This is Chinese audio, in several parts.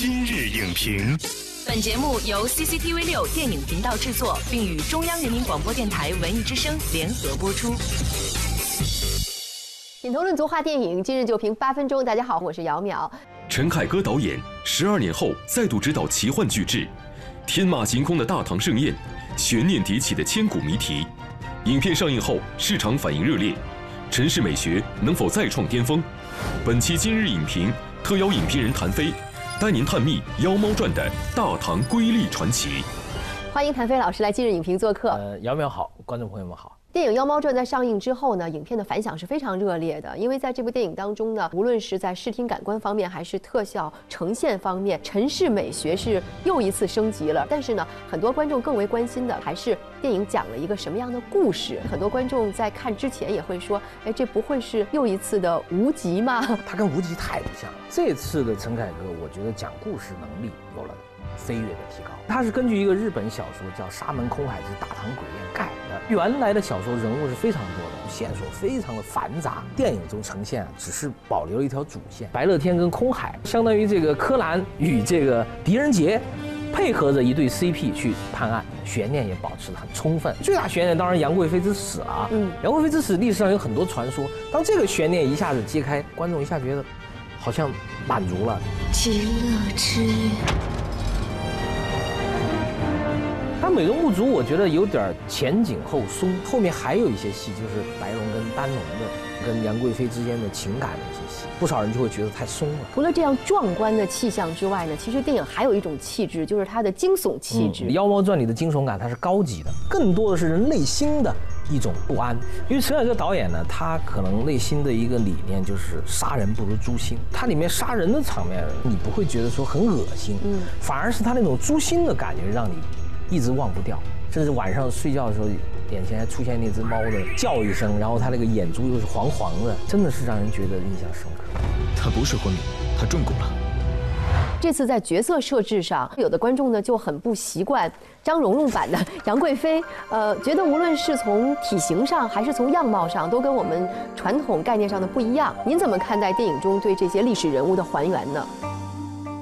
今日影评，本节目由 CCTV 六电影频道制作，并与中央人民广播电台文艺之声联合播出。品头论足话电影，今日就评八分钟。大家好，我是姚淼。陈凯歌导演十二年后再度执导奇幻巨制，天马行空的大唐盛宴，悬念迭起的千古谜题。影片上映后市场反应热烈，陈氏美学能否再创巅峰？本期今日影评特邀影评人谭飞，带您探秘《妖猫传》的大唐瑰丽传奇。欢迎谭飞老师来今日影评做客。呃，姚淼好，观众朋友们好。电影《妖猫传》在上映之后呢，影片的反响是非常热烈的。因为在这部电影当中呢，无论是在视听感官方面，还是特效呈现方面，陈氏美学是又一次升级了。但是呢，很多观众更为关心的还是电影讲了一个什么样的故事。很多观众在看之前也会说：“哎，这不会是又一次的无极吗？” 他跟无极太不像了。这次的陈凯歌，我觉得讲故事能力有了飞跃的提高。它是根据一个日本小说叫《沙门空海之大唐诡宴》改的。原来的小说人物是非常多的，线索非常的繁杂。电影中呈现只是保留了一条主线，白乐天跟空海相当于这个柯南与这个狄仁杰配合着一对 CP 去探案，悬念也保持得很充分。最大悬念当然杨贵妃之死啊，嗯，杨贵妃之死历史上有很多传说，当这个悬念一下子揭开，观众一下觉得好像满足了。极乐之他美中不足，我觉得有点前紧后松。后面还有一些戏，就是白龙跟丹龙的、跟杨贵妃之间的情感的一些戏，不少人就会觉得太松了。除了这样壮观的气象之外呢，其实电影还有一种气质，就是它的惊悚气质。《妖猫传》里的惊悚感，它是高级的，更多的是人内心的一种不安。因为陈凯歌导演呢，他可能内心的一个理念就是杀人不如诛心。它里面杀人的场面，你不会觉得说很恶心，嗯，反而是他那种诛心的感觉让你。一直忘不掉，甚至晚上睡觉的时候，眼前还出现那只猫的叫一声，然后它那个眼珠又是黄黄的，真的是让人觉得印象深刻。他不是昏迷，他中蛊了。这次在角色设置上，有的观众呢就很不习惯张蓉蓉版的杨贵妃，呃，觉得无论是从体型上还是从样貌上，都跟我们传统概念上的不一样。您怎么看待电影中对这些历史人物的还原呢？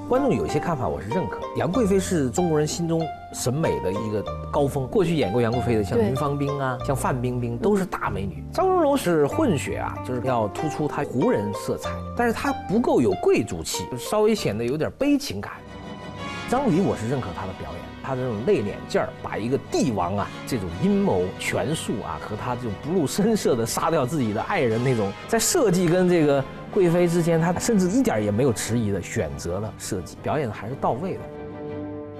观众有一些看法，我是认可。杨贵妃是中国人心中审美的一个高峰。过去演过杨贵妃的，像林芳冰啊，像范冰冰，都是大美女。张蓉蓉是混血啊，就是要突出她胡人色彩，但是她不够有贵族气，就稍微显得有点悲情感。张黎，我是认可她的表演，她这种内敛劲儿，把一个帝王啊这种阴谋权术啊，和他这种不露声色的杀掉自己的爱人那种，在设计跟这个。贵妃之间，他甚至一点也没有迟疑的选择了设计，表演的还是到位的。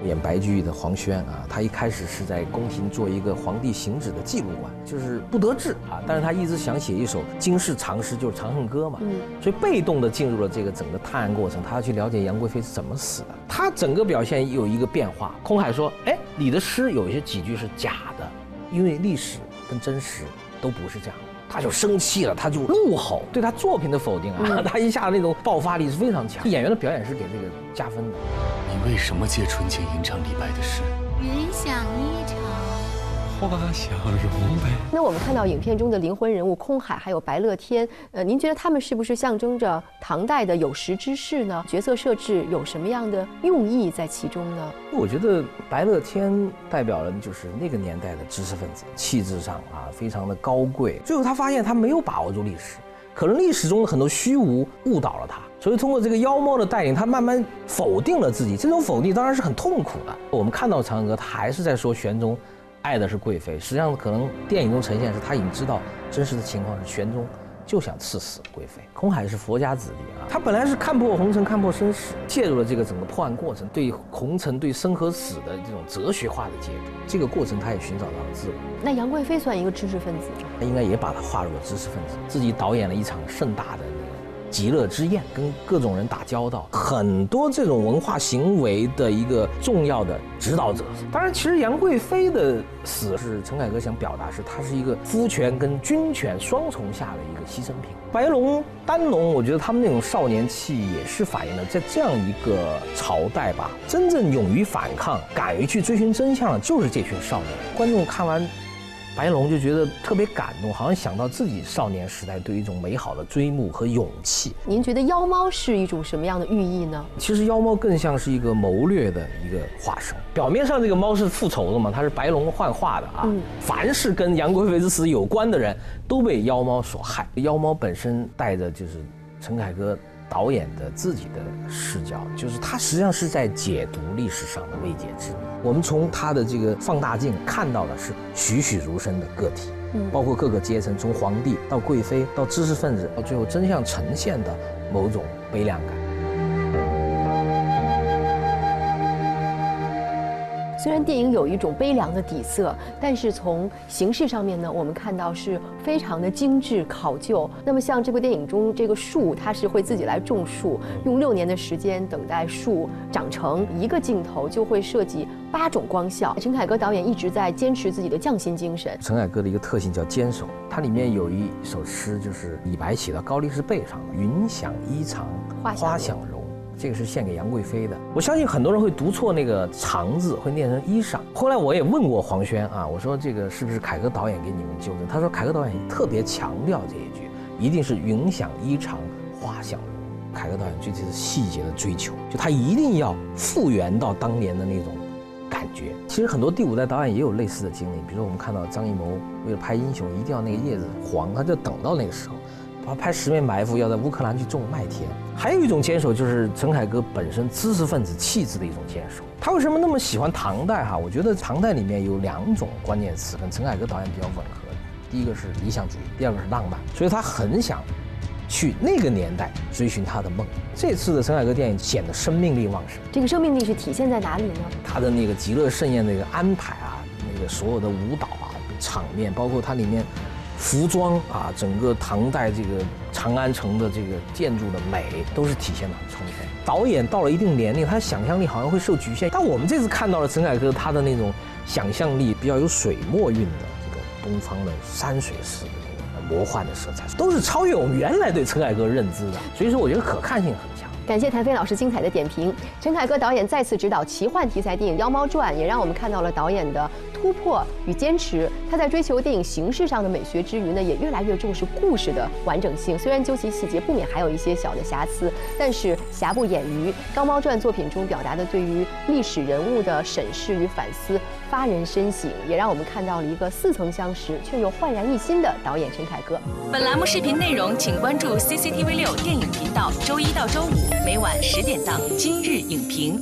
演白居易的黄轩啊，他一开始是在宫廷做一个皇帝行止的记录官，就是不得志啊，但是他一直想写一首惊世长诗，就是《长恨歌》嘛，嗯，所以被动的进入了这个整个探案过程，他要去了解杨贵妃是怎么死的。他整个表现有一个变化。空海说：“哎，你的诗有一些几句是假的，因为历史跟真实都不是这样。”他就生气了，他就怒吼，对他作品的否定啊！他一下那种爆发力是非常强，演员的表演是给这个加分的。你为什么借纯情吟唱李白的诗？云想衣裳。花想容呗。那我们看到影片中的灵魂人物空海还有白乐天，呃，您觉得他们是不是象征着唐代的有识之士呢？角色设置有什么样的用意在其中呢？我觉得白乐天代表了就是那个年代的知识分子，气质上啊非常的高贵。最后他发现他没有把握住历史，可能历史中的很多虚无误导了他，所以通过这个妖猫的带领，他慢慢否定了自己。这种否定当然是很痛苦的。我们看到嫦娥，他还是在说玄宗。爱的是贵妃，实际上可能电影中呈现是他已经知道真实的情况是玄宗就想赐死贵妃。空海是佛家子弟啊，他本来是看破红尘、看破生死，介入了这个整个破案过程，对红尘、对生和死的这种哲学化的解读，这个过程他也寻找到了自我。那杨贵妃算一个知识分子吗？他应该也把他划入了知识分子，自己导演了一场盛大的。极乐之宴，跟各种人打交道，很多这种文化行为的一个重要的指导者。当然，其实杨贵妃的死是陈凯歌想表达，是她是一个夫权跟军权双重下的一个牺牲品。白龙、丹龙，我觉得他们那种少年气也是反映了在这样一个朝代吧，真正勇于反抗、敢于去追寻真相的，就是这群少年。观众看完。白龙就觉得特别感动，好像想到自己少年时代对一种美好的追慕和勇气。您觉得妖猫是一种什么样的寓意呢？其实妖猫更像是一个谋略的一个化身。表面上这个猫是复仇的嘛，它是白龙幻化的啊。凡是跟杨贵妃之死有关的人都被妖猫所害。妖猫本身带着就是陈凯歌。导演的自己的视角，就是他实际上是在解读历史上的未解之谜。我们从他的这个放大镜看到的是栩栩如生的个体，嗯，包括各个阶层，从皇帝到贵妃到知识分子，到最后真相呈现的某种悲凉感。虽然电影有一种悲凉的底色，但是从形式上面呢，我们看到是非常的精致考究。那么像这部电影中这个树，它是会自己来种树，用六年的时间等待树长成，一个镜头就会设计八种光效。陈凯歌导演一直在坚持自己的匠心精神。陈凯歌的一个特性叫坚守，它里面有一首诗就是李白写到高力士背上：“云想衣裳花想容。”这个是献给杨贵妃的。我相信很多人会读错那个“长”字，会念成“衣裳”。后来我也问过黄轩啊，我说这个是不是凯歌导演给你们纠正？他说凯歌导演特别强调这一句，一定是“云想衣裳花想容”。凯歌导演对这是细节的追求，就他一定要复原到当年的那种感觉。其实很多第五代导演也有类似的经历，比如说我们看到张艺谋为了拍《英雄》，一定要那个叶子黄，他就等到那个时候。他拍《十面埋伏》要在乌克兰去种麦田，还有一种坚守就是陈凯歌本身知识分子气质的一种坚守。他为什么那么喜欢唐代？哈，我觉得唐代里面有两种关键词跟陈凯歌导演比较吻合，第一个是理想主义，第二个是浪漫。所以他很想去那个年代追寻他的梦。这次的陈凯歌电影显得生命力旺盛。这个生命力是体现在哪里呢？他的那个极乐盛宴那个安排啊，那个所有的舞蹈啊场面，包括它里面。服装啊，整个唐代这个长安城的这个建筑的美，都是体现的很充分。导演到了一定年龄，他想象力好像会受局限。但我们这次看到了陈凯歌他的那种想象力，比较有水墨韵的这个东方的山水式的那个魔幻的色彩，都是超越我们原来对陈凯歌认知的。所以说，我觉得可看性很。感谢谭飞老师精彩的点评。陈凯歌导演再次执导奇幻题材电影《妖猫传》，也让我们看到了导演的。突破与坚持，他在追求电影形式上的美学之余呢，也越来越重视故事的完整性。虽然究其细节，不免还有一些小的瑕疵，但是瑕不掩瑜。《妖猫传》作品中表达的对于历史人物的审视与反思，发人深省，也让我们看到了一个似曾相识却又焕然一新的导演陈凯歌。本栏目视频内容，请关注 CCTV 六电影频道，周一到周五每晚十点档《今日影评》。